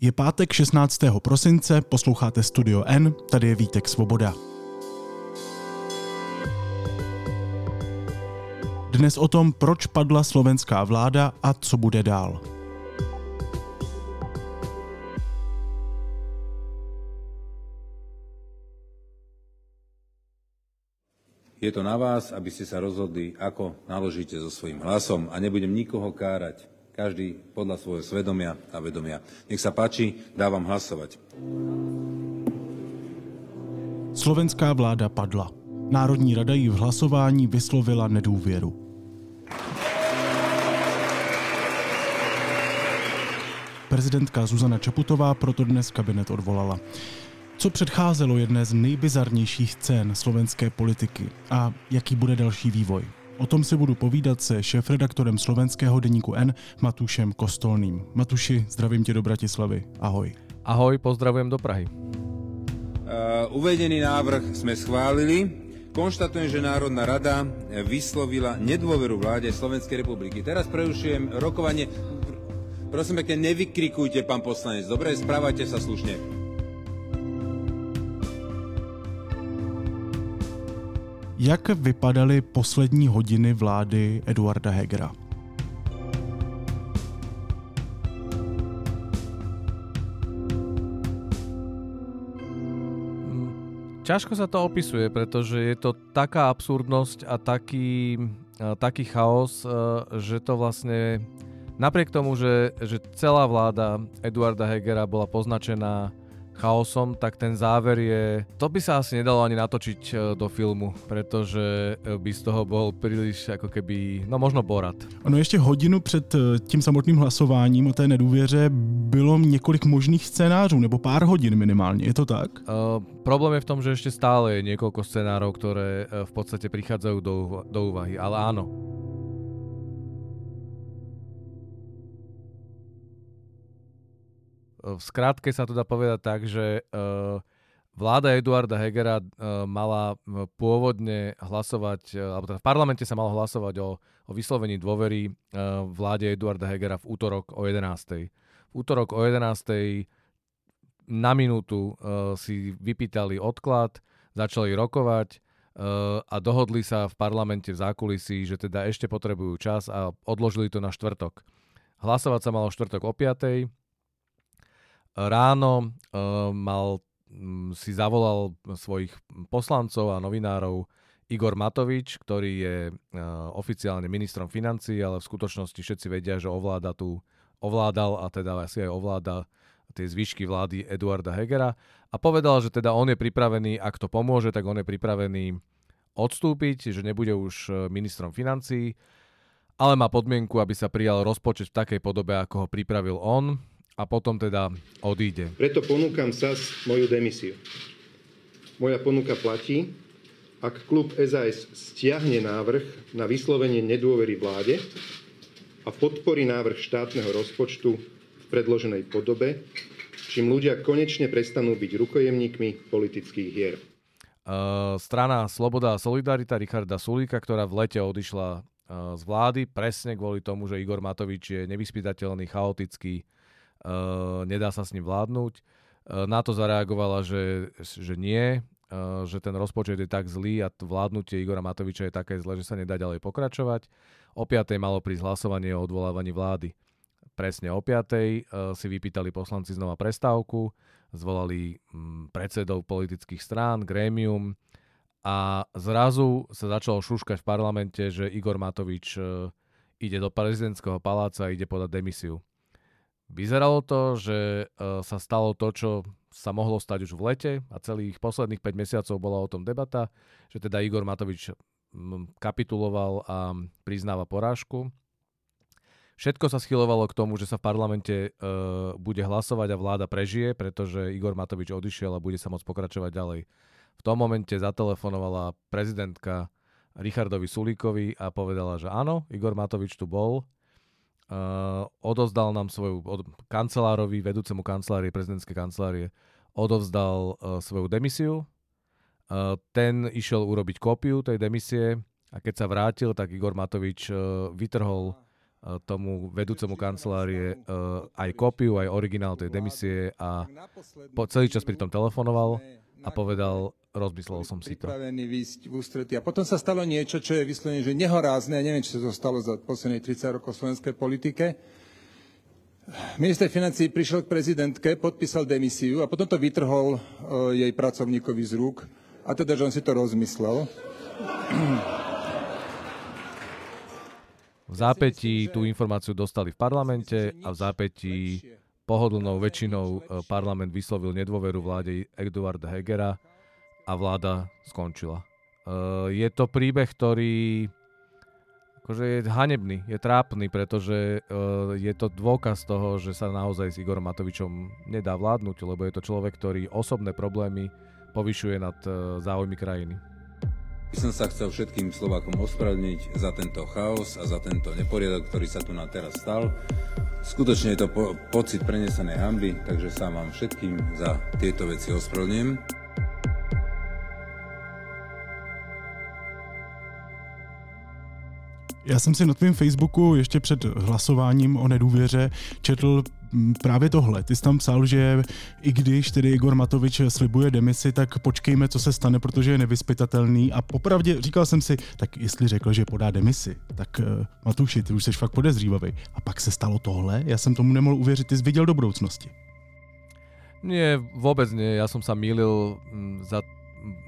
Je pátek 16. prosince, posloucháte Studio N, tady je Vítek Svoboda. Dnes o tom, proč padla slovenská vláda a co bude dál. Je to na vás, aby ste sa rozhodli, ako naložíte so svojím hlasom a nebudem nikoho kárať. Každý podľa svojho svedomia a vedomia. Nech sa páči, dávam hlasovať. Slovenská vláda padla. Národní rada jí v hlasování vyslovila nedůvěru. Prezidentka Zuzana Čaputová proto dnes kabinet odvolala. Co předcházelo jedné z nejbizarnějších scén slovenské politiky a jaký bude další vývoj? O tom si budu povídat se šéf-redaktorem slovenského deníku N Matušem Kostolným. Matuši, zdravím tě do Bratislavy. Ahoj. Ahoj, pozdravujem do Prahy. Uh, uvedený návrh sme schválili. Konštatujem, že Národná rada vyslovila nedôveru vláde Slovenskej republiky. Teraz prerušujem rokovanie. Prosím pekne, nevykrikujte, pán poslanec. Dobre, správajte sa slušne. Jak vypadaly poslední hodiny vlády Eduarda Hegera? Ťažko sa to opisuje, pretože je to taká absurdnosť a taký, taký chaos, že to vlastne napriek tomu, že, že celá vláda Eduarda Hegera bola poznačená chaosom, tak ten záver je... To by sa asi nedalo ani natočiť e, do filmu, pretože e, by z toho bol príliš ako keby, no možno Borat. Ono ještě hodinu před e, tím samotným hlasováním o té nedůvěře bylo několik možných scénářů, nebo pár hodin minimálně, je to tak? Uh, problém je v tom, že ešte stále je niekoľko scenárov, ktoré v podstate prichádzajú do, do úvahy, ale áno, V skratke sa to dá povedať tak, že uh, vláda Eduarda Hegera uh, mala pôvodne hlasovať, alebo teda v parlamente sa malo hlasovať o, o vyslovení dôvery vláde Eduarda Hegera v útorok o 11. V útorok o 11. na minútu si vypýtali odklad, začali rokovať a dohodli sa v parlamente v zákulisí, že teda ešte potrebujú čas a odložili to na štvrtok. Hlasovať sa malo štvrtok o 5 ráno uh, mal um, si zavolal svojich poslancov a novinárov Igor Matovič, ktorý je uh, oficiálne ministrom financí, ale v skutočnosti všetci vedia, že ovláda tu, ovládal a teda asi aj ovláda tie zvyšky vlády Eduarda Hegera. A povedal, že teda on je pripravený, ak to pomôže, tak on je pripravený odstúpiť, že nebude už e, ministrom financí, ale má podmienku, aby sa prijal rozpočet v takej podobe, ako ho pripravil on a potom teda odíde. Preto ponúkam SAS moju demisiu. Moja ponuka platí, ak klub SAS stiahne návrh na vyslovenie nedôvery vláde a podporí návrh štátneho rozpočtu v predloženej podobe, čím ľudia konečne prestanú byť rukojemníkmi politických hier. Strana Sloboda a Solidarita Richarda Sulíka, ktorá v lete odišla z vlády presne kvôli tomu, že Igor Matovič je nevyspytateľný, chaotický, nedá sa s ním vládnuť. Uh, na to zareagovala, že, že nie, uh, že ten rozpočet je tak zlý a vládnutie Igora Matoviča je také zlé, že sa nedá ďalej pokračovať. O 5. malo prísť hlasovanie o odvolávaní vlády. Presne o 5. Uh, si vypýtali poslanci znova prestávku, zvolali um, predsedov politických strán, grémium a zrazu sa začalo šuškať v parlamente, že Igor Matovič ide do prezidentského paláca a ide podať demisiu. Vyzeralo to, že uh, sa stalo to, čo sa mohlo stať už v lete a celých posledných 5 mesiacov bola o tom debata, že teda Igor Matovič kapituloval a priznáva porážku. Všetko sa schylovalo k tomu, že sa v parlamente uh, bude hlasovať a vláda prežije, pretože Igor Matovič odišiel a bude sa môcť pokračovať ďalej. V tom momente zatelefonovala prezidentka Richardovi Sulíkovi a povedala, že áno, Igor Matovič tu bol, uh, odozdal nám svoju od, kancelárovi, vedúcemu kancelárie, prezidentskej kancelárie, odovzdal uh, svoju demisiu. Uh, ten išiel urobiť kópiu tej demisie a keď sa vrátil, tak Igor Matovič uh, vytrhol tomu vedúcemu kancelárie aj kópiu, aj originál tej demisie a po celý čas pri tom telefonoval a povedal, rozmyslel som si to. v ústretí. A potom sa stalo niečo, čo je vyslovene, že nehorázne, ja neviem, či sa to stalo za posledných 30 rokov v slovenskej politike. Minister financí prišiel k prezidentke, podpísal demisiu a potom to vytrhol jej pracovníkovi z rúk. A teda, že on si to rozmyslel. V zápätí tú informáciu dostali v parlamente a v zápätí pohodlnou väčšinou e, parlament vyslovil nedôveru vláde Eduarda Hegera a vláda skončila. E, je to príbeh, ktorý akože je hanebný, je trápny, pretože e, je to dôkaz toho, že sa naozaj s Igorom Matovičom nedá vládnuť, lebo je to človek, ktorý osobné problémy povyšuje nad záujmy krajiny. Som sa chcel všetkým Slovákom ospravedlniť za tento chaos a za tento neporiadok, ktorý sa tu na teraz stal. Skutočne je to po- pocit prenesenej hamby, takže sa vám všetkým za tieto veci ospravedlňujem. Já jsem si na tvém Facebooku ještě před hlasováním o nedůvěře četl právě tohle. Ty jsi tam psal, že i když tedy Igor Matovič slibuje demisi, tak počkejme, co se stane, protože je nevyspytatelný. A popravdě říkal jsem si, tak jestli řekl, že podá demisi, tak uh, Matuši, ty už jsi fakt podezřívavý. A pak se stalo tohle, já jsem tomu nemohl uvěřit, ty jsi viděl do budoucnosti. Nie, vôbec nie. Ja som sa mýlil za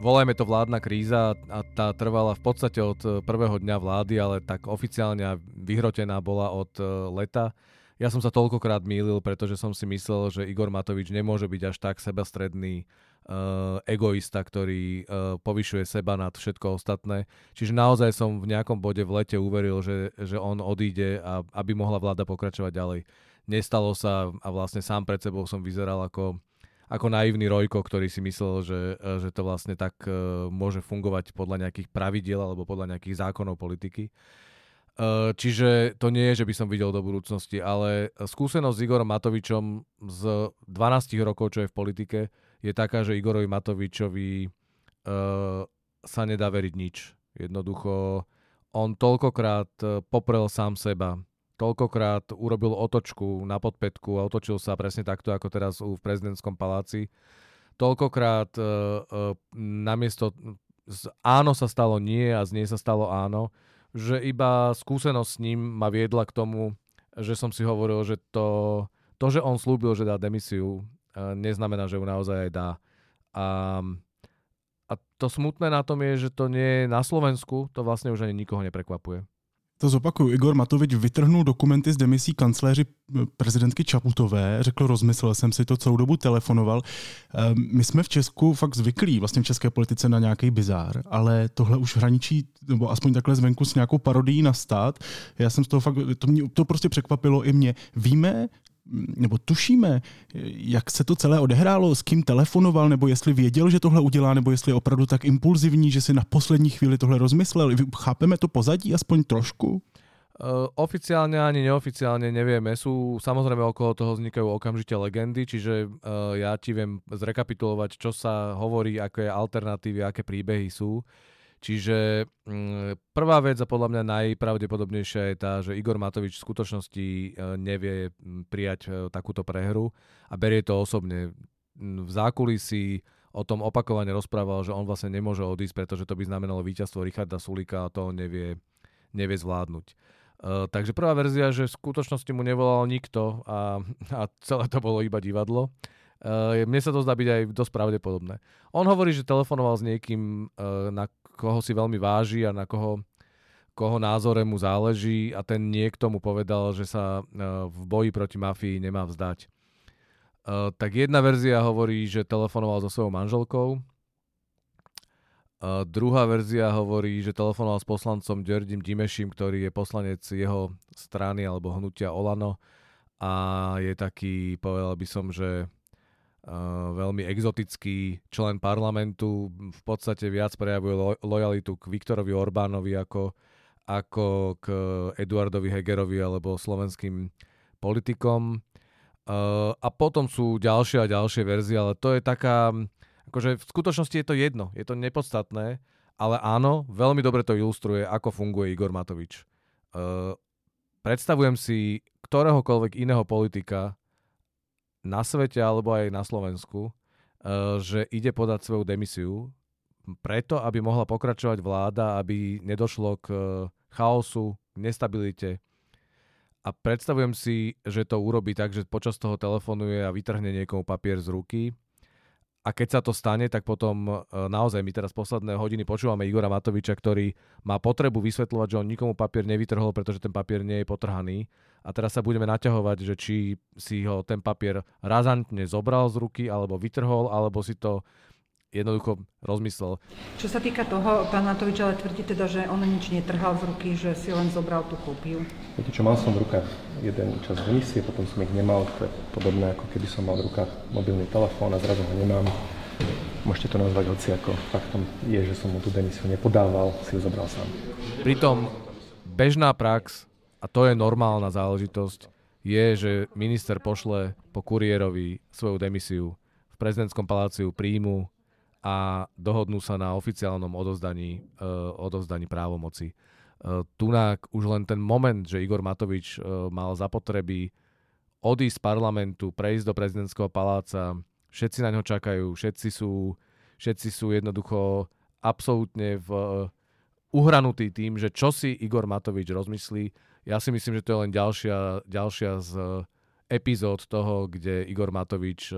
volajme to vládna kríza a tá trvala v podstate od e, prvého dňa vlády, ale tak oficiálne vyhrotená bola od e, leta. Ja som sa toľkokrát mýlil, pretože som si myslel, že Igor Matovič nemôže byť až tak sebastredný uh, egoista, ktorý uh, povyšuje seba nad všetko ostatné. Čiže naozaj som v nejakom bode v lete uveril, že, že on odíde, a, aby mohla vláda pokračovať ďalej. Nestalo sa a vlastne sám pred sebou som vyzeral ako, ako naivný Rojko, ktorý si myslel, že, že to vlastne tak uh, môže fungovať podľa nejakých pravidiel alebo podľa nejakých zákonov politiky. Eh, čiže to nie je, že by som videl do budúcnosti, ale skúsenosť s Igorom Matovičom z 12 rokov, čo je v politike, je taká, že Igorovi Matovičovi uh, sa nedá veriť nič. Jednoducho, on toľkokrát eh, poprel sám seba, toľkokrát urobil otočku na podpetku a otočil sa presne takto, ako teraz v prezidentskom paláci. Toľkokrát namiesto z áno sa stalo nie a z nie sa stalo áno že iba skúsenosť s ním ma viedla k tomu, že som si hovoril, že to, to že on slúbil, že dá demisiu, eh, neznamená, že ju naozaj aj dá. A, a to smutné na tom je, že to nie je na Slovensku, to vlastne už ani nikoho neprekvapuje. To zopakuju. Igor Matovič vytrhnul dokumenty z demisí kancléři prezidentky Čaputové, řekl, rozmyslel jsem si to, celou dobu telefonoval. Ehm, my jsme v Česku fakt zvyklí, vlastně v české politice na nějaký bizár, ale tohle už hraničí, nebo aspoň takhle zvenku s nějakou parodií na stát. Já jsem z toho fakt, to, mě, to prostě překvapilo i mě. Víme, nebo tušíme, jak se to celé odehrálo, s kým telefonoval, nebo jestli věděl, že tohle udělá, nebo jestli je opravdu tak impulzivní, že si na poslední chvíli tohle rozmyslel. Chápeme to pozadí aspoň trošku? Uh, oficiálne ani neoficiálne nevieme. Sú samozrejme okolo toho vznikajú okamžite legendy, čiže uh, ja ti viem zrekapitulovať, čo sa hovorí, aké alternatívy, aké príbehy sú. Čiže mm, prvá vec a podľa mňa najpravdepodobnejšia je tá, že Igor Matovič v skutočnosti e, nevie prijať e, takúto prehru a berie to osobne. V zákulisí o tom opakovane rozprával, že on vlastne nemôže odísť, pretože to by znamenalo víťazstvo Richarda Sulika a to on nevie, nevie zvládnuť. Uh, takže prvá verzia, že v skutočnosti mu nevolal nikto a, a celé to bolo iba divadlo. Uh, mne sa to zdá byť aj dosť pravdepodobné. On hovorí, že telefonoval s niekým, uh, na koho si veľmi váži a na koho, koho názore mu záleží a ten niekto mu povedal, že sa e, v boji proti mafii nemá vzdať. E, tak jedna verzia hovorí, že telefonoval so svojou manželkou, Uh, druhá verzia hovorí, že telefonoval s poslancom Ďordim Dimešim, ktorý je poslanec jeho strany alebo hnutia Olano a je taký, povedal by som, že veľmi exotický člen parlamentu, v podstate viac prejavuje lo- lojalitu k Viktorovi Orbánovi ako, ako k Eduardovi Hegerovi alebo slovenským politikom. A potom sú ďalšie a ďalšie verzie, ale to je taká, akože v skutočnosti je to jedno, je to nepodstatné, ale áno, veľmi dobre to ilustruje, ako funguje Igor Matovič. Predstavujem si ktoréhokoľvek iného politika na svete alebo aj na Slovensku, uh, že ide podať svoju demisiu preto, aby mohla pokračovať vláda, aby nedošlo k chaosu, k nestabilite. A predstavujem si, že to urobí tak, že počas toho telefonuje a vytrhne niekomu papier z ruky a keď sa to stane, tak potom e, naozaj my teraz posledné hodiny počúvame Igora Matoviča, ktorý má potrebu vysvetľovať, že on nikomu papier nevytrhol, pretože ten papier nie je potrhaný. A teraz sa budeme naťahovať, že či si ho ten papier razantne zobral z ruky, alebo vytrhol, alebo si to jednoducho rozmyslel. Čo sa týka toho, pán Matovič ale tvrdí teda, že on nič netrhal z ruky, že si len zobral tú kópiu. Viete čo, mal som v rukách jeden čas demisie, potom som ich nemal, to je podobné ako keby som mal v rukách mobilný telefón a zrazu ho nemám. Môžete to nazvať hoci ako faktom je, že som mu tú demisiu nepodával, si ju zobral sám. Pritom bežná prax, a to je normálna záležitosť, je, že minister pošle po kuriérovi svoju demisiu v prezidentskom paláciu príjmu a dohodnú sa na oficiálnom odozdaní, uh, odozdaní právomoci. Uh, tunák už len ten moment, že Igor Matovič uh, mal zapotreby odísť z parlamentu, prejsť do prezidentského paláca, všetci na ňo čakajú, všetci sú, všetci sú jednoducho absolútne v, uh, tým, že čo si Igor Matovič rozmyslí. Ja si myslím, že to je len ďalšia, ďalšia z epizód toho, kde Igor Matovič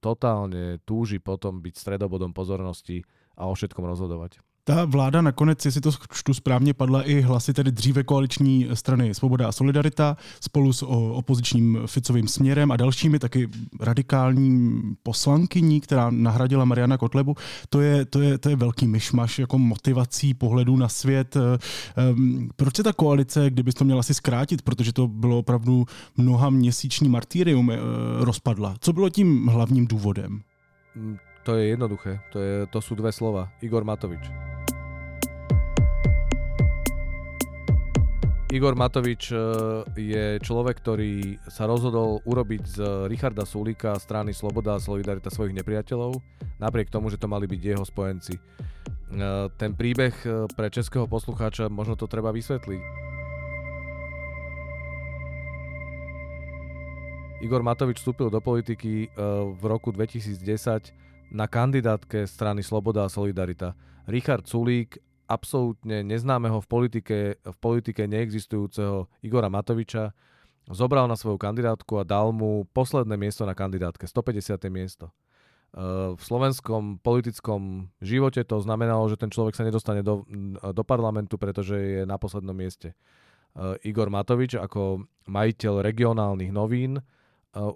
totálne túži potom byť stredobodom pozornosti a o všetkom rozhodovať. Ta vláda nakonec, jestli to čtu správně, padla i hlasy tedy dříve koaliční strany Svoboda a Solidarita spolu s opozičním Ficovým směrem a dalšími taky radikální poslankyní, která nahradila Mariana Kotlebu. To je, to je, to je velký myšmaš jako motivací pohledu na svět. Ehm, proč se ta koalice, kdybys to měla si zkrátit, protože to bylo opravdu mnoha měsíční martýrium, eh, rozpadla? Co bylo tím hlavním důvodem? Mm, to je jednoduché. To, je, to sú dve slova. Igor Matovič. Igor Matovič e, je človek, ktorý sa rozhodol urobiť z Richarda Sulíka strany Sloboda a Solidarita svojich nepriateľov, napriek tomu, že to mali byť jeho spojenci. E, ten príbeh e, pre českého poslucháča možno to treba vysvetliť. Igor Matovič vstúpil do politiky v roku 2010 na kandidátke strany Sloboda a Solidarita. Richard Sulík absolútne neznámeho v politike, v politike neexistujúceho Igora Matoviča zobral na svoju kandidátku a dal mu posledné miesto na kandidátke, 150. miesto. E, v slovenskom politickom živote to znamenalo, že ten človek sa nedostane do, do parlamentu, pretože je na poslednom mieste. E, Igor Matovič ako majiteľ regionálnych novín e,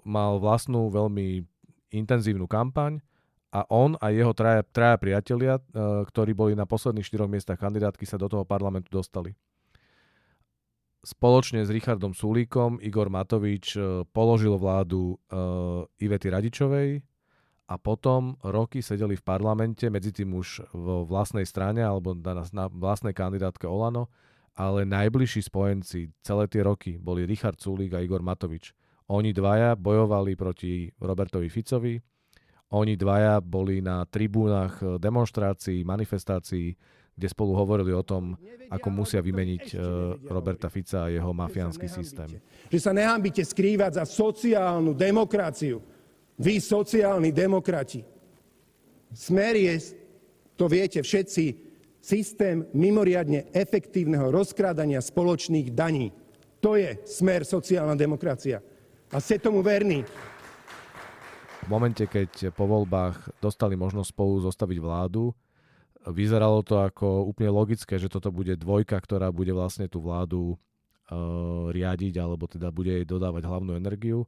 mal vlastnú veľmi intenzívnu kampaň, a on a jeho traja, traja priatelia, e, ktorí boli na posledných štyroch miestach kandidátky, sa do toho parlamentu dostali. Spoločne s Richardom Sulíkom Igor Matovič e, položil vládu e, Ivety Radičovej a potom roky sedeli v parlamente, medzi tým už vo vlastnej strane alebo na, na vlastnej kandidátke Olano, ale najbližší spojenci celé tie roky boli Richard Sulík a Igor Matovič. Oni dvaja bojovali proti Robertovi Ficovi, oni dvaja boli na tribúnach eh, demonstrácií, manifestácií, kde spolu hovorili o tom, ako musia vymeniť eh, Roberta Fica a jeho mafiánsky systém. Že sa nehambíte skrývať za sociálnu demokraciu. Vy, sociálni demokrati. Smer je, to viete všetci, systém mimoriadne efektívneho rozkrádania spoločných daní. To je smer sociálna demokracia. A ste tomu verní. Momente, keď po voľbách dostali možnosť spolu zostaviť vládu, vyzeralo to ako úplne logické, že toto bude dvojka, ktorá bude vlastne tú vládu uh, riadiť, alebo teda bude jej dodávať hlavnú energiu.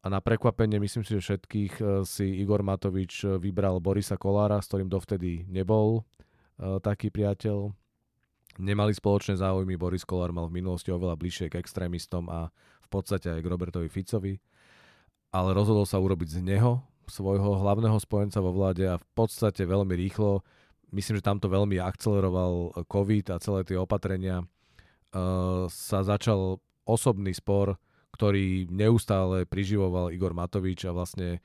A na prekvapenie, myslím si, že všetkých uh, si Igor Matovič vybral Borisa Kolára, s ktorým dovtedy nebol uh, taký priateľ. Nemali spoločné záujmy, Boris Kolár mal v minulosti oveľa bližšie k extrémistom a v podstate aj k Robertovi Ficovi ale rozhodol sa urobiť z neho svojho hlavného spojenca vo vláde a v podstate veľmi rýchlo, myslím, že tamto veľmi akceleroval COVID a celé tie opatrenia, uh, sa začal osobný spor, ktorý neustále priživoval Igor Matovič a vlastne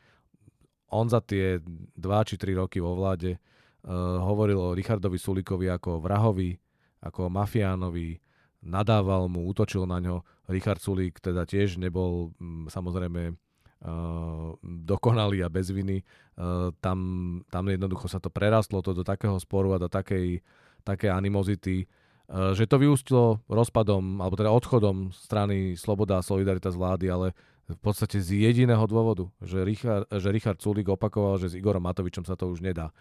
on za tie 2 či 3 roky vo vláde uh, hovoril o Richardovi Sulikovi ako vrahovi, ako mafiánovi, nadával mu, útočil na ňo. Richard Sulík teda tiež nebol mm, samozrejme dokonalý a bez viny. tam, tam jednoducho sa to prerastlo to do takého sporu a do takej, takej animozity, že to vyústilo rozpadom, alebo teda odchodom strany Sloboda a Solidarita z vlády, ale v podstate z jediného dôvodu, že Richard, že Richard Sulík opakoval, že s Igorom Matovičom sa to už nedá.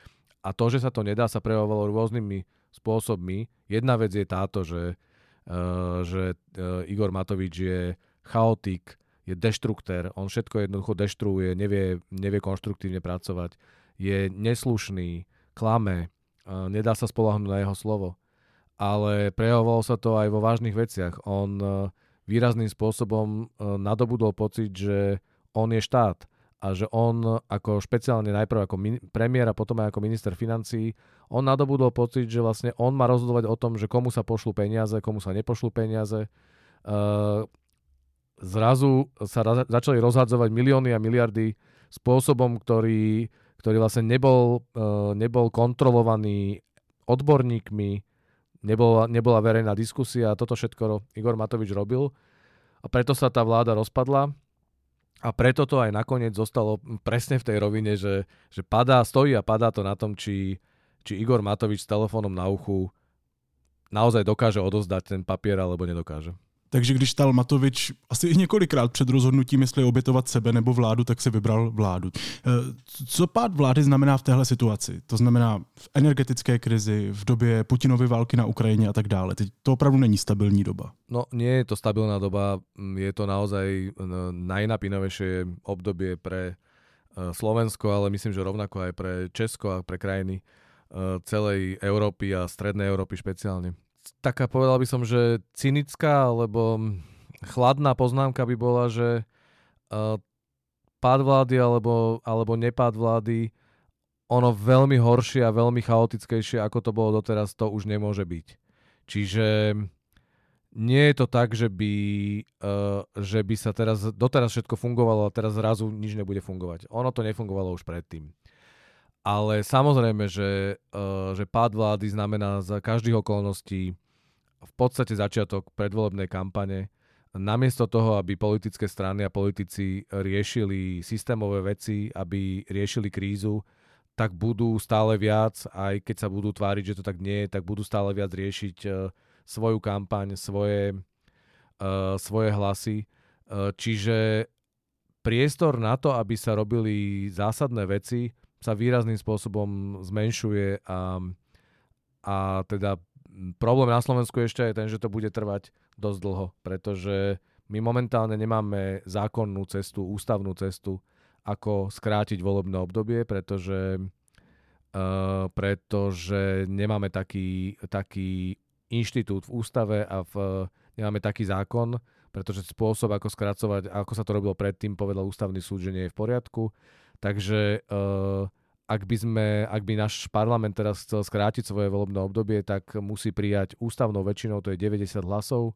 A to, že sa to nedá, sa prejavovalo rôznymi spôsobmi. Jedna vec je táto, že, že Igor Matovič je chaotik, je deštruktér, on všetko jednoducho deštruuje, nevie, nevie konštruktívne pracovať, je neslušný, klame, uh, nedá sa spolahnúť na jeho slovo. Ale prejavovalo sa to aj vo vážnych veciach. On uh, výrazným spôsobom uh, nadobudol pocit, že on je štát a že on ako špeciálne najprv ako premiér a potom aj ako minister financí, on nadobudol pocit, že vlastne on má rozhodovať o tom, že komu sa pošlú peniaze, komu sa nepošlú peniaze. Uh, zrazu sa ra- začali rozhadzovať milióny a miliardy spôsobom, ktorý, ktorý vlastne nebol, uh, nebol kontrolovaný odborníkmi, nebola, nebola verejná diskusia toto všetko Igor Matovič robil. A preto sa tá vláda rozpadla a preto to aj nakoniec zostalo presne v tej rovine, že, že padá, stojí a padá to na tom, či, či Igor Matovič s telefónom na uchu naozaj dokáže odozdať ten papier alebo nedokáže. Takže když stal Matovič asi několikrát před rozhodnutím, jestli obětovat sebe nebo vládu, tak si vybral vládu. Eh, co pád vlády znamená v téhle situaci? To znamená v energetické krizi, v době Putinovy války na Ukrajině a tak dále. Teď to opravdu není stabilní doba. No nie je to stabilná doba, je to naozaj najnapínavejšie obdobie pre eh, Slovensko, ale myslím, že rovnako aj pre Česko a pre krajiny celej Európy a strednej Európy špeciálne taká povedal by som, že cynická alebo chladná poznámka by bola, že uh, pád vlády alebo, alebo nepád vlády ono veľmi horšie a veľmi chaotickejšie, ako to bolo doteraz, to už nemôže byť. Čiže nie je to tak, že by, uh, že by sa teraz, doteraz všetko fungovalo a teraz zrazu nič nebude fungovať. Ono to nefungovalo už predtým. Ale samozrejme, že, uh, že pád vlády znamená za každých okolností v podstate začiatok predvolebnej kampane. Namiesto toho, aby politické strany a politici riešili systémové veci, aby riešili krízu, tak budú stále viac, aj keď sa budú tváriť, že to tak nie je, tak budú stále viac riešiť uh, svoju kampaň, svoje, uh, svoje hlasy. Uh, čiže priestor na to, aby sa robili zásadné veci, sa výrazným spôsobom zmenšuje a, a teda problém na Slovensku ešte je ten, že to bude trvať dosť dlho, pretože my momentálne nemáme zákonnú cestu, ústavnú cestu, ako skrátiť volebné obdobie, pretože, uh, pretože nemáme taký, taký inštitút v ústave a v, nemáme taký zákon, pretože spôsob, ako skracovať, ako sa to robilo predtým, povedal ústavný súd, že nie je v poriadku. Takže uh, ak by, sme, ak by náš parlament teraz chcel skrátiť svoje volebné obdobie, tak musí prijať ústavnou väčšinou, to je 90 hlasov,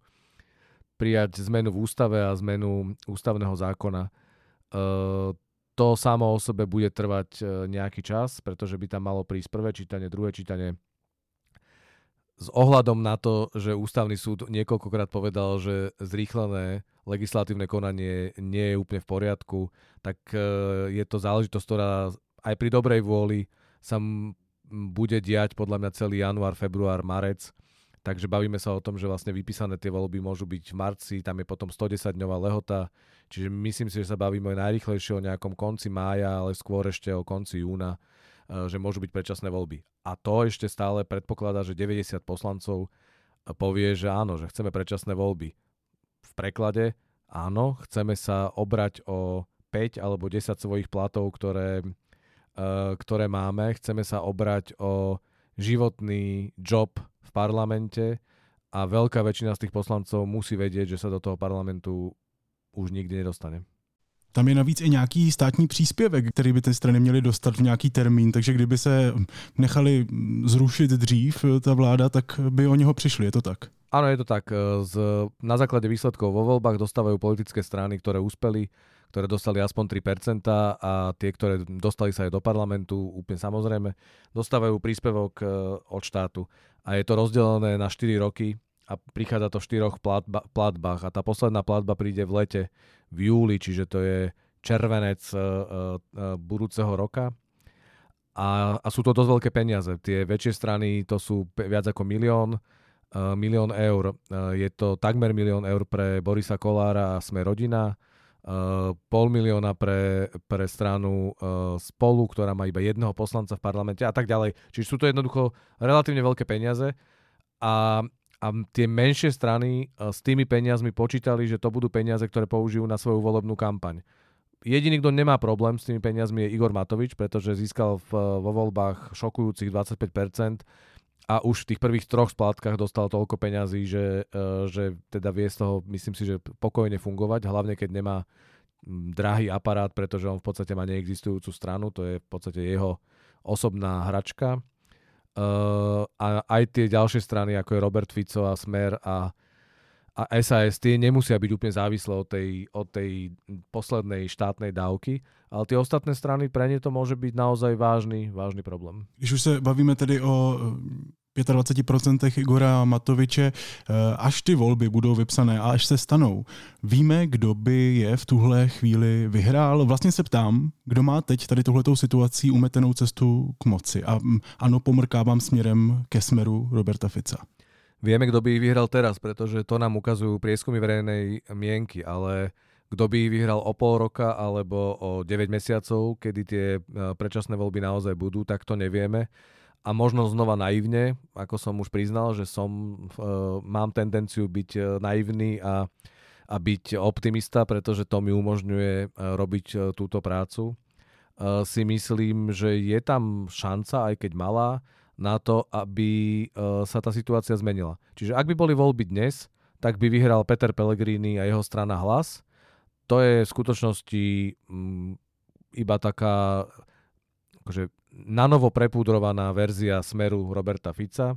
prijať zmenu v ústave a zmenu ústavného zákona. E, to samo o sebe bude trvať e, nejaký čas, pretože by tam malo prísť prvé čítanie, druhé čítanie. S ohľadom na to, že ústavný súd niekoľkokrát povedal, že zrýchlené legislatívne konanie nie je úplne v poriadku, tak e, je to záležitosť, ktorá aj pri dobrej vôli sa bude diať podľa mňa celý január, február, marec. Takže bavíme sa o tom, že vlastne vypísané tie voľby môžu byť v marci, tam je potom 110-dňová lehota, čiže myslím si, že sa bavíme najrychlejšie o nejakom konci mája, ale skôr ešte o konci júna, e, že môžu byť predčasné voľby. A to ešte stále predpokladá, že 90 poslancov e, povie, že áno, že chceme predčasné voľby. V preklade áno, chceme sa obrať o 5 alebo 10 svojich platov, ktoré ktoré máme. Chceme sa obrať o životný job v parlamente a veľká väčšina z tých poslancov musí vedieť, že sa do toho parlamentu už nikdy nedostane. Tam je navíc i nějaký státní příspěvek, který by ty strany měly dostat v nějaký termín, takže kdyby se nechali zrušit dřív eh, ta vláda, tak by o něho přišli, je to tak? Áno, je to tak. Eh, z, na základe výsledkov vo voľbách dostávajú politické strany, ktoré úspeli, ktoré dostali aspoň 3% a tie, ktoré dostali sa aj do parlamentu, úplne samozrejme, dostávajú príspevok eh, od štátu. A je to rozdelené na 4 roky a prichádza to v štyroch platba, platbách a tá posledná platba príde v lete v júli, čiže to je červenec uh, uh, budúceho roka. A, a sú to dosť veľké peniaze. Tie väčšie strany to sú viac ako milión, milión eur. Je to takmer milión eur pre Borisa Kolára a Sme rodina, pol milióna pre, pre stranu uh, Spolu, ktorá má iba jedného poslanca v parlamente a tak ďalej. Čiže sú to jednoducho relatívne veľké peniaze a a tie menšie strany e, s tými peniazmi počítali, že to budú peniaze, ktoré použijú na svoju volebnú kampaň. Jediný, kto nemá problém s tými peniazmi je Igor Matovič, pretože získal v, vo voľbách šokujúcich 25% a už v tých prvých troch splátkach dostal toľko peňazí, že, e, že teda vie z toho, myslím si, že pokojne fungovať, hlavne keď nemá drahý aparát, pretože on v podstate má neexistujúcu stranu, to je v podstate jeho osobná hračka. Uh, a aj tie ďalšie strany, ako je Robert Fico a Smer a, a SAS, tie nemusia byť úplne závislé od tej, od tej poslednej štátnej dávky, ale tie ostatné strany, pre ne to môže byť naozaj vážny, vážny problém. Když už se bavíme tedy o 25% Igora Matoviče, eh, až ty volby budou vypsané a až se stanou. Víme, kdo by je v tuhle chvíli vyhrál? Vlastně se ptám, kdo má teď tady tohletou situací umetenou cestu k moci. A mm, ano, pomrkávám směrem ke smeru Roberta Fica. Vieme, kto by ich vyhral teraz, pretože to nám ukazujú prieskumy verejnej mienky, ale kto by ich vyhral o pol roka alebo o 9 mesiacov, kedy tie eh, predčasné voľby naozaj budú, tak to nevieme a možno znova naivne, ako som už priznal, že som, uh, mám tendenciu byť uh, naivný a, a byť optimista, pretože to mi umožňuje uh, robiť túto prácu. Uh, si myslím, že je tam šanca, aj keď malá, na to, aby uh, sa tá situácia zmenila. Čiže ak by boli voľby dnes, tak by vyhral Peter Pellegrini a jeho strana hlas. To je v skutočnosti um, iba taká akože nanovo prepúdrovaná verzia Smeru Roberta Fica.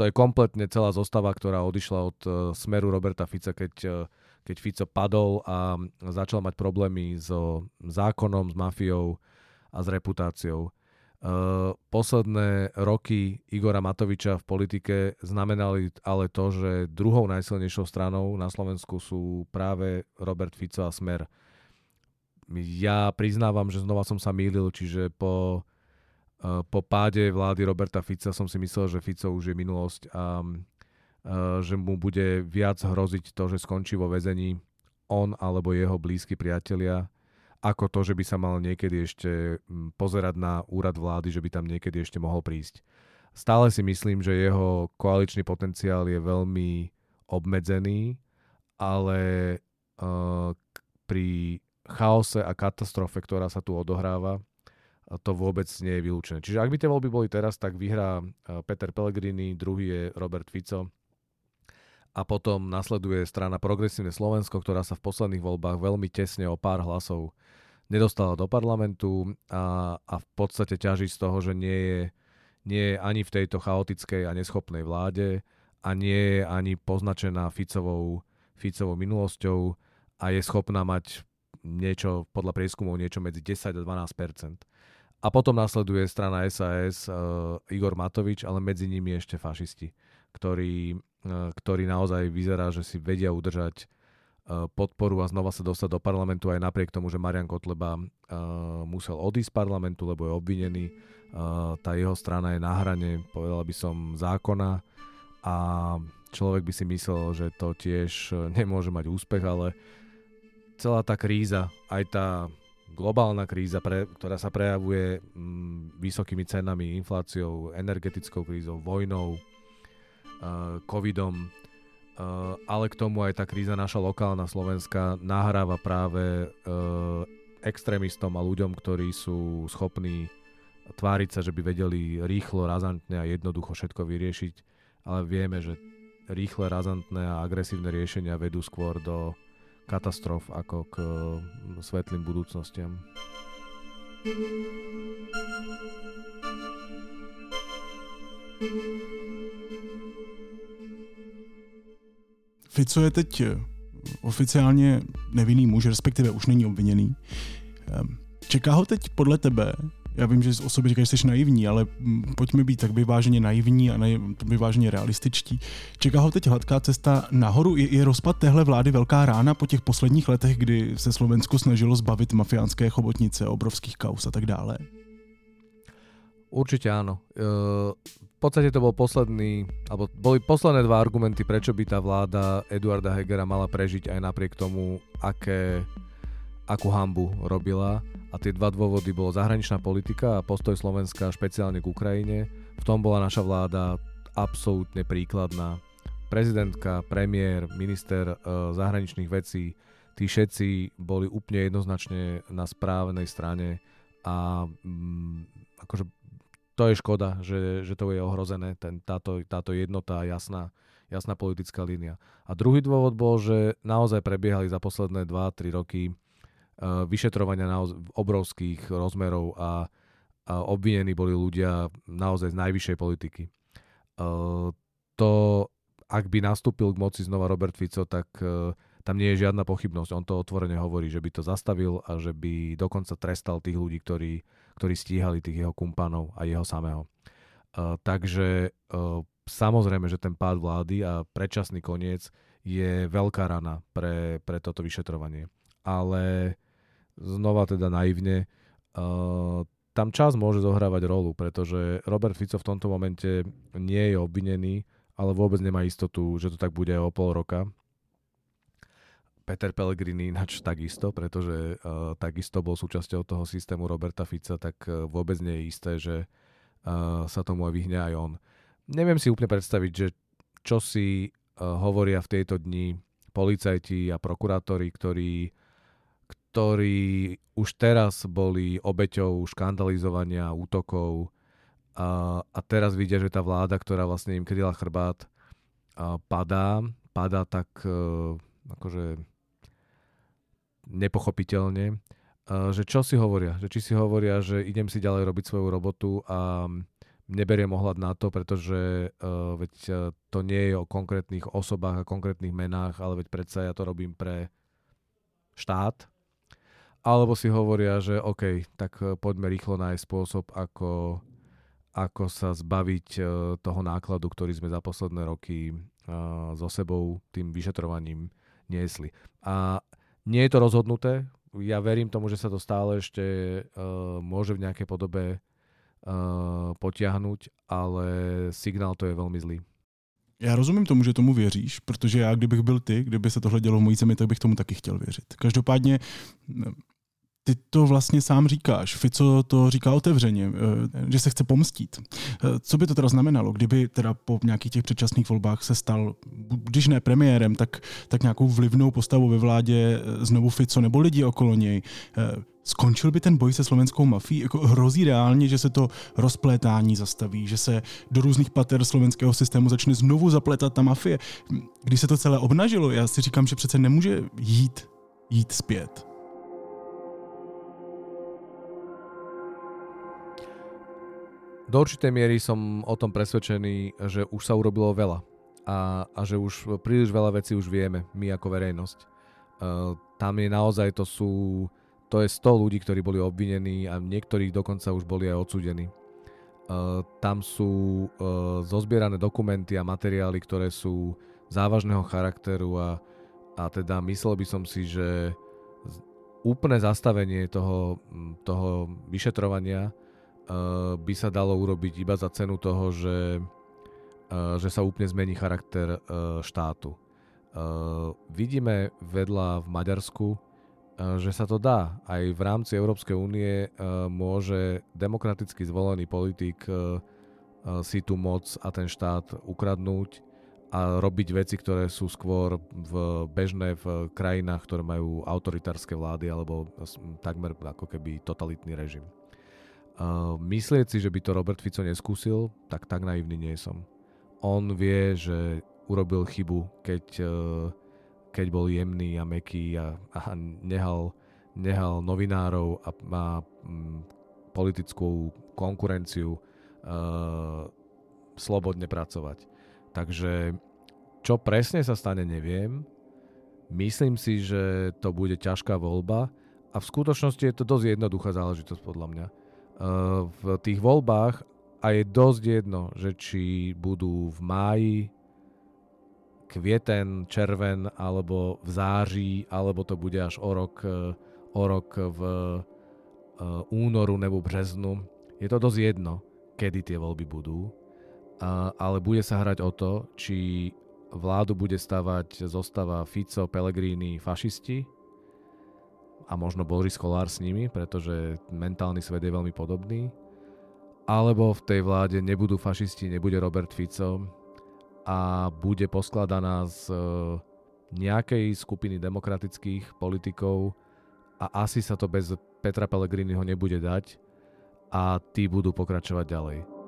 To je kompletne celá zostava, ktorá odišla od uh, Smeru Roberta Fica, keď, uh, keď Fico padol a začal mať problémy so zákonom, s mafiou a s reputáciou. Uh, posledné roky Igora Matoviča v politike znamenali ale to, že druhou najsilnejšou stranou na Slovensku sú práve Robert Fico a Smer. Ja priznávam, že znova som sa mýlil, čiže po, uh, po páde vlády Roberta Fica som si myslel, že Fico už je minulosť a uh, že mu bude viac hroziť to, že skončí vo väzení on alebo jeho blízki priatelia, ako to, že by sa mal niekedy ešte pozerať na úrad vlády, že by tam niekedy ešte mohol prísť. Stále si myslím, že jeho koaličný potenciál je veľmi obmedzený, ale uh, pri chaose a katastrofe, ktorá sa tu odohráva, to vôbec nie je vylúčené. Čiže ak by tie voľby boli teraz, tak vyhrá Peter Pellegrini, druhý je Robert Fico a potom nasleduje strana Progresívne Slovensko, ktorá sa v posledných voľbách veľmi tesne o pár hlasov nedostala do parlamentu a, a v podstate ťaží z toho, že nie je, nie je ani v tejto chaotickej a neschopnej vláde a nie je ani poznačená Ficovou, Ficovou minulosťou a je schopná mať niečo, podľa prieskumov, niečo medzi 10 a 12% A potom nasleduje strana SAS uh, eh, Igor Matovič, ale medzi nimi ešte fašisti, ktorí, ktorí naozaj vyzerá, že si vedia udržať uh, podporu a znova sa dostať do parlamentu aj napriek tomu, že Marian Kotleba uh, musel odísť z parlamentu, lebo je obvinený. Uh, tá jeho strana je na hrane, povedal by som, zákona a človek by si myslel, že to tiež nemôže mať úspech, ale celá tá kríza, aj tá globálna kríza, pre, ktorá sa prejavuje mm, vysokými cenami, infláciou, energetickou krízou, vojnou, covidom, uh, ale k tomu aj tá kríza naša lokálna Slovenska nahráva práve uh, extrémistom a ľuďom, ktorí sú schopní tváriť sa, že by vedeli rýchlo, razantne a jednoducho všetko vyriešiť, ale vieme, že rýchle, razantné a agresívne riešenia vedú skôr do katastrof ako k mm, svetlým budúcnostiam. Fico je teď eh, oficiálně nevinný muž, respektive už není obviněný. Ehm, čeká ho teď podle tebe já vím, že o sobě říkáš, že jsi naivní, ale mm, pojďme být tak vyváženě naivní a vyváženě realističtí. Čeká ho teď hladká cesta nahoru? Je, je rozpad téhle vlády velká rána po těch posledních letech, kdy se Slovensko snažilo zbavit mafiánské chobotnice, obrovských kaus a tak dále? Určite áno. E, v podstate to bol posledný, alebo boli posledné dva argumenty, prečo by tá vláda Eduarda Hegera mala prežiť aj napriek tomu, aké, akú hambu robila. A tie dva dôvody bolo zahraničná politika a postoj Slovenska špeciálne k Ukrajine. V tom bola naša vláda absolútne príkladná. Prezidentka, premiér, minister e, zahraničných vecí, tí všetci boli úplne jednoznačne na správnej strane a mm, akože to je škoda, že, že to je ohrozené, ten, táto, táto jednota, jasná, jasná politická línia. A druhý dôvod bol, že naozaj prebiehali za posledné 2-3 roky uh, vyšetrovania naoz- obrovských rozmerov a, a obvinení boli ľudia naozaj z najvyššej politiky. Uh, to, ak by nastúpil k moci znova Robert Fico, tak uh, tam nie je žiadna pochybnosť. On to otvorene hovorí, že by to zastavil a že by dokonca trestal tých ľudí, ktorí ktorí stíhali tých jeho kumpanov a jeho samého. Uh, takže uh, samozrejme, že ten pád vlády a predčasný koniec je veľká rana pre, pre toto vyšetrovanie. Ale znova teda naivne, uh, tam čas môže zohrávať rolu, pretože Robert Fico v tomto momente nie je obvinený, ale vôbec nemá istotu, že to tak bude o pol roka. Peter Pellegrini ináč takisto, pretože uh, takisto bol súčasťou toho systému Roberta Fica, tak uh, vôbec nie je isté, že uh, sa tomu aj vyhne aj on. Neviem si úplne predstaviť, že čo si uh, hovoria v tejto dni policajti a prokurátori, ktorí, ktorí už teraz boli obeťou škandalizovania, útokov a, a teraz vidia, že tá vláda, ktorá vlastne im kryla chrbát, uh, padá, padá tak uh, akože nepochopiteľne, že čo si hovoria, že či si hovoria, že idem si ďalej robiť svoju robotu a neberiem ohľad na to, pretože uh, veď uh, to nie je o konkrétnych osobách a konkrétnych menách, ale veď predsa ja to robím pre štát. Alebo si hovoria, že OK, tak poďme rýchlo nájsť spôsob, ako, ako sa zbaviť uh, toho nákladu, ktorý sme za posledné roky uh, so sebou tým vyšetrovaním niesli. A nie je to rozhodnuté. Ja verím tomu, že sa to stále ešte uh, môže v nejakej podobe uh, potiahnuť, ale signál to je veľmi zlý. Já rozumím tomu, že tomu věříš, protože já, kdybych byl ty, kdyby se tohle dělo v mojí zemi, tak bych tomu taky chtěl věřit. Každopádně ty to vlastně sám říkáš. Fico to říká otevřeně, eh, že se chce pomstít. Eh, co by to teda znamenalo, kdyby teda po nějakých těch předčasných volbách se stal, když ne premiérem, tak, tak nějakou vlivnou postavou ve vládě eh, znovu Fico nebo lidi okolo něj? Skončil by ten boj se slovenskou mafií? Jako hrozí reálně, že se to rozplétání zastaví, že se do různých pater slovenského systému začne znovu zapletat ta mafie. Když se to celé obnažilo, já si říkám, že přece nemůže jít, jít zpět. Do určitej miery som o tom presvedčený, že už sa urobilo veľa a, a že už príliš veľa vecí už vieme, my ako verejnosť. Uh, tam je naozaj, to sú, to je 100 ľudí, ktorí boli obvinení a niektorí dokonca už boli aj odsúdení. Uh, tam sú uh, zozbierané dokumenty a materiály, ktoré sú závažného charakteru a, a teda myslel by som si, že úplné zastavenie toho, toho vyšetrovania Eh, by sa dalo urobiť iba za cenu toho, že, že sa úplne zmení charakter eh, štátu. Vidíme vedľa v Maďarsku, že sa to dá. Aj v rámci Európskej únie môže demokraticky zvolený politik si tú moc a ten štát ukradnúť a robiť veci, ktoré sú skôr v bežné v krajinách, ktoré majú autoritárske vlády alebo takmer ako keby totalitný režim. Uh, myslieť si, že by to Robert Fico neskúsil, tak tak naivný nie som. On vie, že urobil chybu, keď, uh, keď bol jemný a meký a, a nehal, nehal novinárov a má um, politickú konkurenciu uh, slobodne pracovať. Takže čo presne sa stane, neviem. Myslím si, že to bude ťažká voľba a v skutočnosti je to dosť jednoduchá záležitosť podľa mňa v tých voľbách a je dosť jedno, že či budú v máji, kvieten, červen, alebo v září, alebo to bude až o rok, o rok v únoru nebo březnu. Je to dosť jedno, kedy tie voľby budú, ale bude sa hrať o to, či vládu bude stavať zostava Fico, Pellegrini, fašisti a možno Boris Kolár s nimi, pretože mentálny svet je veľmi podobný. Alebo v tej vláde nebudú fašisti, nebude Robert Fico a bude poskladaná z e, nejakej skupiny demokratických politikov a asi sa to bez Petra Pellegriniho nebude dať a tí budú pokračovať ďalej.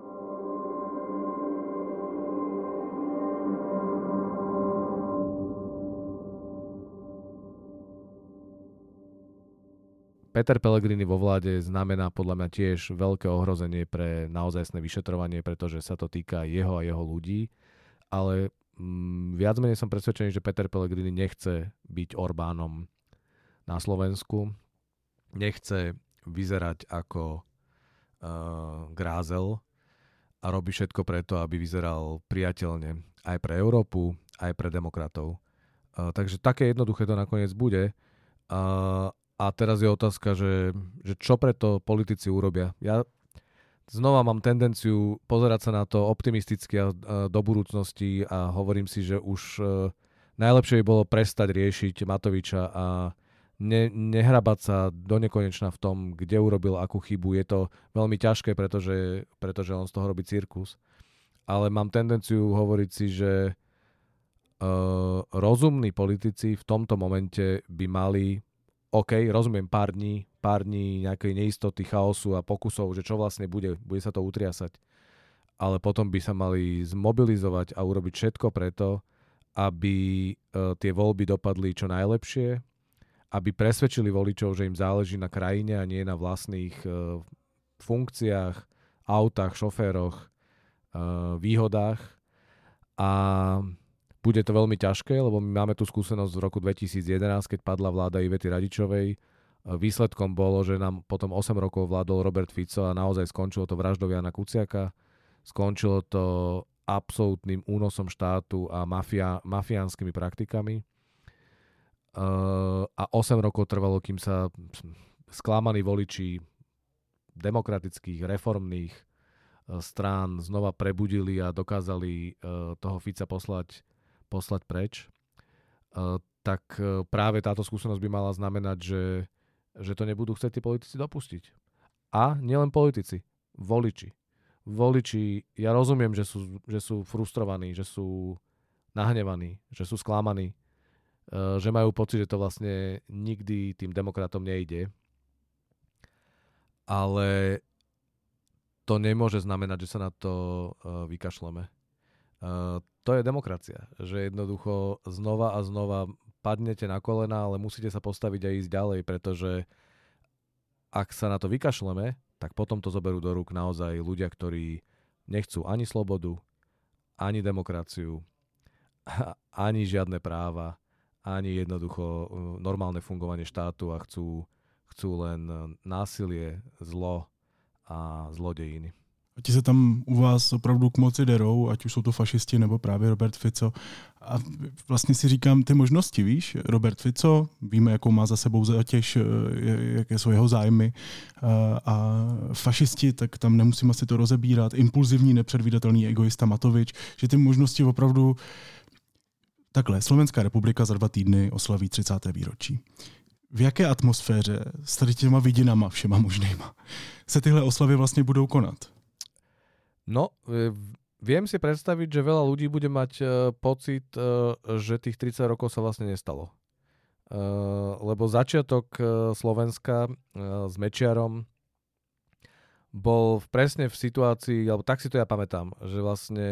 Peter Pellegrini vo vláde znamená podľa mňa tiež veľké ohrozenie pre naozajstné vyšetrovanie, pretože sa to týka jeho a jeho ľudí, ale mm, viac menej som presvedčený, že Peter Pellegrini nechce byť Orbánom na Slovensku, nechce vyzerať ako uh, grázel a robí všetko preto, aby vyzeral priateľne aj pre Európu, aj pre demokratov. Uh, takže také jednoduché to nakoniec bude. Uh, a teraz je otázka, že, že čo preto politici urobia. Ja znova mám tendenciu pozerať sa na to optimisticky a, do budúcnosti a hovorím si, že už e, najlepšie by bolo prestať riešiť Matoviča a ne, nehrabať sa do nekonečna v tom, kde urobil akú chybu. Je to veľmi ťažké, pretože, pretože on z toho robí cirkus. Ale mám tendenciu hovoriť si, že uh, rozumní politici v tomto momente by mali OK, rozumiem pár dní, pár dní nejakej neistoty, chaosu a pokusov, že čo vlastne bude, bude sa to utriasať. Ale potom by sa mali zmobilizovať a urobiť všetko preto, aby uh, tie voľby dopadli čo najlepšie, aby presvedčili voličov, že im záleží na krajine a nie na vlastných uh, funkciách, autách, šoféroch, uh, výhodách. A bude to veľmi ťažké, lebo my máme tú skúsenosť v roku 2011, keď padla vláda Ivety Radičovej. Výsledkom bolo, že nám potom 8 rokov vládol Robert Fico a naozaj skončilo to vraždou Jana Kuciaka. Skončilo to absolútnym únosom štátu a mafia, mafiánskymi praktikami. a 8 rokov trvalo, kým sa sklamaní voliči demokratických, reformných e, strán znova prebudili a dokázali e, toho Fica poslať poslať preč, uh, tak uh, práve táto skúsenosť by mala znamenať, že, že to nebudú chcieť tí politici dopustiť. A nielen politici, voliči. Voliči, ja rozumiem, že sú, že sú frustrovaní, že sú nahnevaní, že sú sklamaní, uh, že majú pocit, že to vlastne nikdy tým demokratom nejde. Ale to nemôže znamenať, že sa na to vykašleme. To je demokracia, že jednoducho znova a znova padnete na kolena, ale musíte sa postaviť a ísť ďalej, pretože ak sa na to vykašleme, tak potom to zoberú do rúk naozaj ľudia, ktorí nechcú ani slobodu, ani demokraciu, ani žiadne práva, ani jednoducho uh, normálne fungovanie štátu a chcú, chcú len uh, násilie, zlo a zlodejiny. A ti se tam u vás opravdu k moci derou, ať už jsou to fašisti nebo právě Robert Fico. A vlastně si říkám ty možnosti, víš, Robert Fico, víme, jakou má za sebou zatěž, eh, jaké jsou jeho zájmy. A fašisti, tak tam nemusím asi to rozebírat. Impulzivní, nepředvídatelný egoista Matovič, že ty možnosti opravdu Takhle, Slovenská republika za dva týdny oslaví 30. výročí. V jaké atmosféře s tady těma vidinama všema možnýma se tyhle oslavy vlastně budou konat? No, e, viem si predstaviť, že veľa ľudí bude mať uh, pocit, uh, že tých 30 rokov sa vlastne nestalo. Lebo začiatok Slovenska s Mečiarom bol presne v situácii, alebo tak si to ja pamätám, že vlastne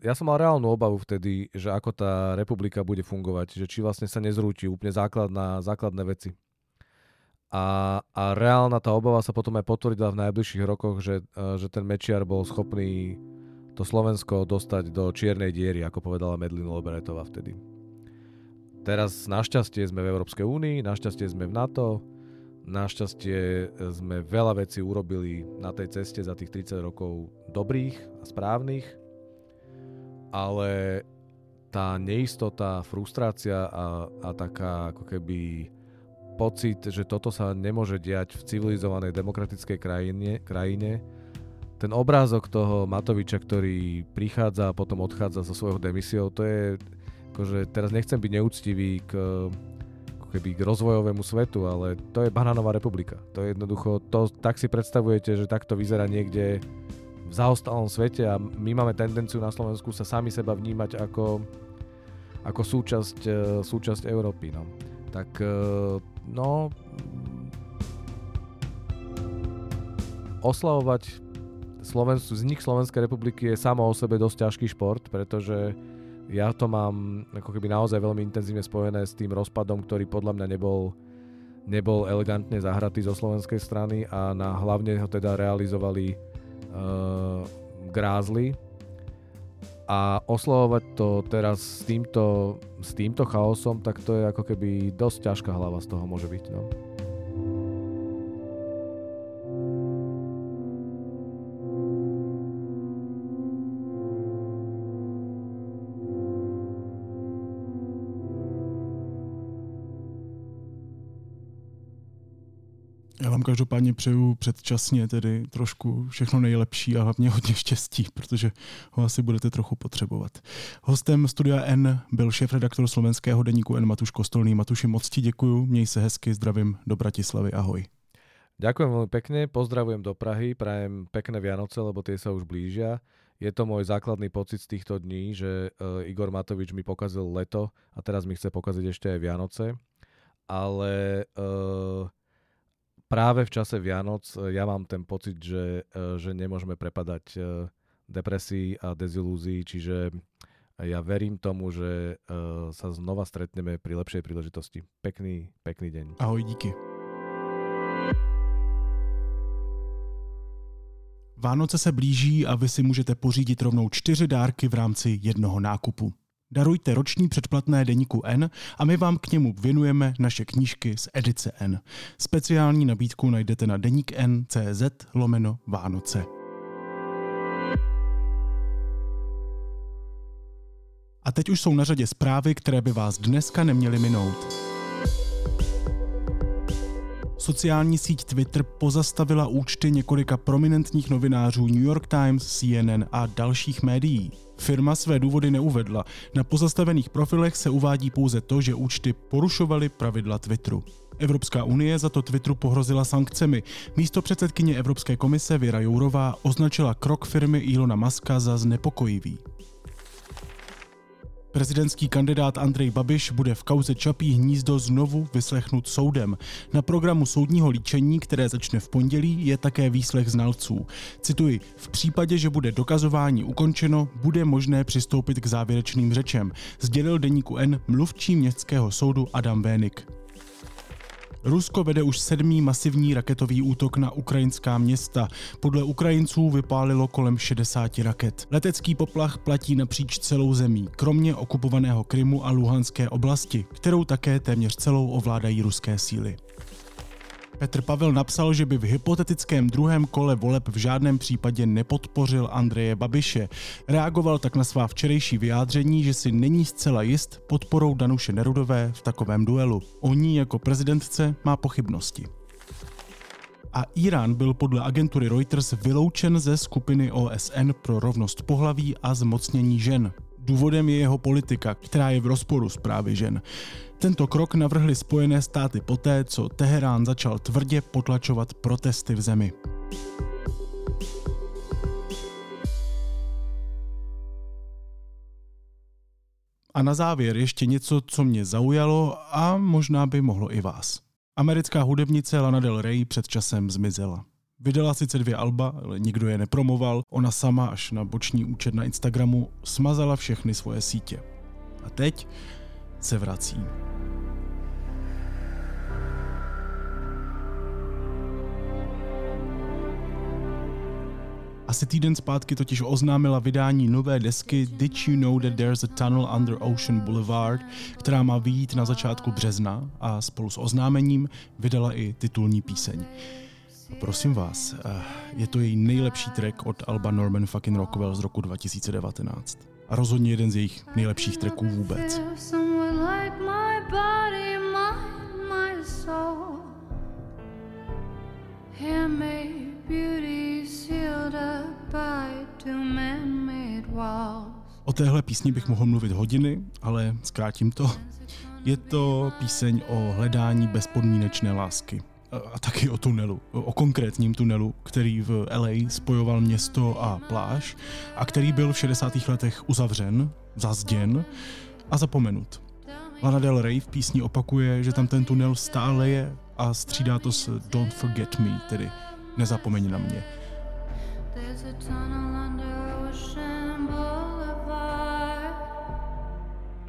ja som mal reálnu obavu vtedy, že ako tá republika bude fungovať, že či vlastne sa nezrúti úplne základná, základné veci. A, a reálna tá obava sa potom aj potvrdila v najbližších rokoch, že, e, že ten Mečiar bol schopný to Slovensko dostať do čiernej diery, ako povedala Medlin Loberetová vtedy. Teraz našťastie sme v Európskej únii, našťastie sme v NATO, Našťastie sme veľa vecí urobili na tej ceste za tých 30 rokov dobrých a správnych, ale tá neistota, frustrácia a, a taká ako keby pocit, že toto sa nemôže diať v civilizovanej demokratickej krajine, krajine ten obrázok toho Matoviča, ktorý prichádza a potom odchádza so svojou demisiou, to je, akože teraz nechcem byť neúctivý k, keby k rozvojovému svetu, ale to je banánová republika. To je jednoducho, to, tak si predstavujete, že takto vyzerá niekde v zaostalom svete a my máme tendenciu na Slovensku sa sami seba vnímať ako, ako súčasť, e, súčasť Európy. No. Tak e, no oslavovať Slovensku, vznik Slovenskej republiky je samo o sebe dosť ťažký šport, pretože ja to mám ako keby naozaj veľmi intenzívne spojené s tým rozpadom, ktorý podľa mňa nebol, nebol elegantne zahratý zo slovenskej strany a na hlavne ho teda realizovali uh, grázly. A oslovovať to teraz s týmto, s týmto chaosom, tak to je ako keby dosť ťažká hlava z toho môže byť. No. Každopádně přeju předčasně tedy trošku všechno nejlepší a hlavně hodně štěstí, protože ho asi budete trochu potřebovat. Hostem Studia N byl šéf-redaktor slovenského deníku N Matuš Kostolný. Matuši, moc ti děkuju, měj se hezky, zdravím do Bratislavy, ahoj. Ďakujem veľmi pekne, pozdravujem do Prahy, prajem pekné Vianoce, lebo tie sa už blížia. Je to môj základný pocit z týchto dní, že uh, Igor Matovič mi pokazil leto a teraz mi chce pokaziť ešte aj Vianoce. Ale uh, práve v čase Vianoc e, ja mám ten pocit, že, e, že nemôžeme prepadať e, depresii a dezilúzii, čiže ja verím tomu, že sa znova stretneme pri lepšej príležitosti. Pekný, pekný deň. Ahoj, díky. Vánoce se blíží a vy si můžete pořídit rovnou čtyři dárky v rámci jednoho nákupu. Darujte roční předplatné deníku N a my vám k němu věnujeme naše knížky z edice N. Speciální nabídku najdete na deník N.cz lomeno Vánoce. A teď už jsou na řadě zprávy, které by vás dneska neměly minout. Sociální síť Twitter pozastavila účty několika prominentních novinářů New York Times, CNN a dalších médií. Firma své důvody neuvedla. Na pozastavených profilech se uvádí pouze to, že účty porušovaly pravidla Twitteru. Evropská unie za to Twitteru pohrozila sankcemi. Místo předsedkyně Evropské komise Věra Jourová označila krok firmy Ilona Maska za znepokojivý. Prezidentský kandidát Andrej Babiš bude v kauze Čapí hnízdo znovu vyslechnut soudem. Na programu soudního líčení, které začne v pondělí, je také výslech znalců. Cituji, v případě, že bude dokazování ukončeno, bude možné přistoupit k závěrečným řečem, sdělil deníku N mluvčí městského soudu Adam Vénik. Rusko vede už sedmý masivní raketový útok na ukrajinská města. Podle Ukrajinců vypálilo kolem 60 raket. Letecký poplach platí napříč celou zemí, kromě okupovaného Krymu a Luhanské oblasti, kterou také téměř celou ovládají ruské síly. Petr Pavel napsal, že by v hypotetickém druhém kole voleb v žádném případě nepodpořil Andreje Babiše. Reagoval tak na svá včerejší vyjádření, že si není zcela jist podporou Danuše Nerudové v takovém duelu. O ní jako prezidentce má pochybnosti a Irán byl podle agentury Reuters vyloučen ze skupiny OSN pro rovnost pohlaví a zmocnění žen. Důvodem je jeho politika, která je v rozporu s právy žen. Tento krok navrhly Spojené státy poté, co Teherán začal tvrdě potlačovat protesty v zemi. A na závěr ještě něco, co mě zaujalo a možná by mohlo i vás. Americká hudebnice Lana Del Rey před časem zmizela. Vydala sice dvě alba, ale nikdo je nepromoval, ona sama až na boční účet na Instagramu smazala všechny svoje sítě. A teď se vrací. Asi týden zpátky totiž oznámila vydání nové desky Did You Know That There's a Tunnel Under Ocean Boulevard, která má vyjít na začátku března a spolu s oznámením vydala i titulní píseň. Prosím vás, eh, je to její nejlepší track od Alba Norman fucking Rockwell z roku 2019. A rozhodně jeden z jejich nejlepších tracků vůbec. O téhle písni bych mohl mluvit hodiny, ale zkrátím to. Je to píseň o hledání bezpodmínečné lásky a taky o tunelu, o konkrétním tunelu, který v LA spojoval město a pláž a který byl v 60. letech uzavřen, zazděn a zapomenut. Lana Del Rey v písni opakuje, že tam ten tunel stále je a střídá to s Don't Forget Me, tedy Nezapomeň na mě.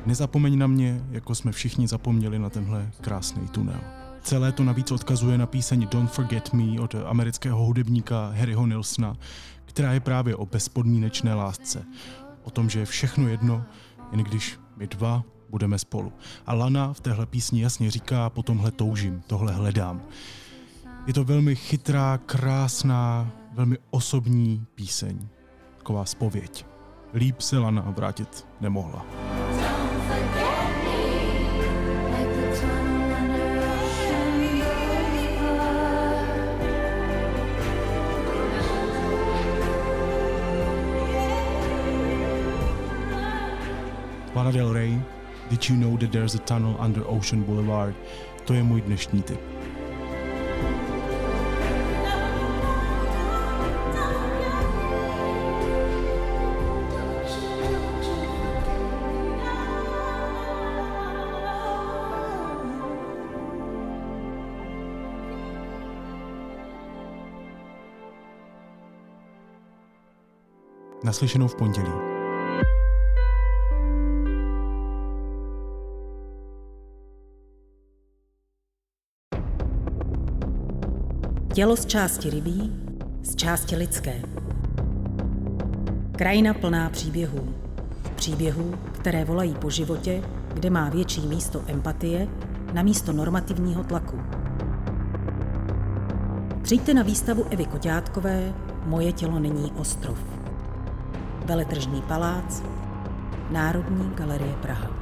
Nezapomeň na mě, jako jsme všichni zapomněli na tenhle krásný tunel. Celé to navíc odkazuje na píseň Don't Forget Me od amerického hudebníka Harryho Nilsona, která je právě o bezpodmínečné lásce. O tom, že je všechno jedno, jen když my dva budeme spolu. A Lana v téhle písni jasně říká, po tomhle toužím, tohle hledám. Je to velmi chytrá, krásná, velmi osobní píseň. Taková spověď. Líp se Lana vrátit nemohla. Lana Del Rey, Did you know that there's a tunnel under Ocean Boulevard? To je můj dnešní tip. Naslyšenou v pondělí. Tělo z části rybí, z části lidské. Krajina plná příběhů. Příběhů, které volají po životě, kde má větší místo empatie na místo normativního tlaku. Přijďte na výstavu Evy Koťátkové Moje tělo není ostrov. Veletržní palác, Národní galerie Praha.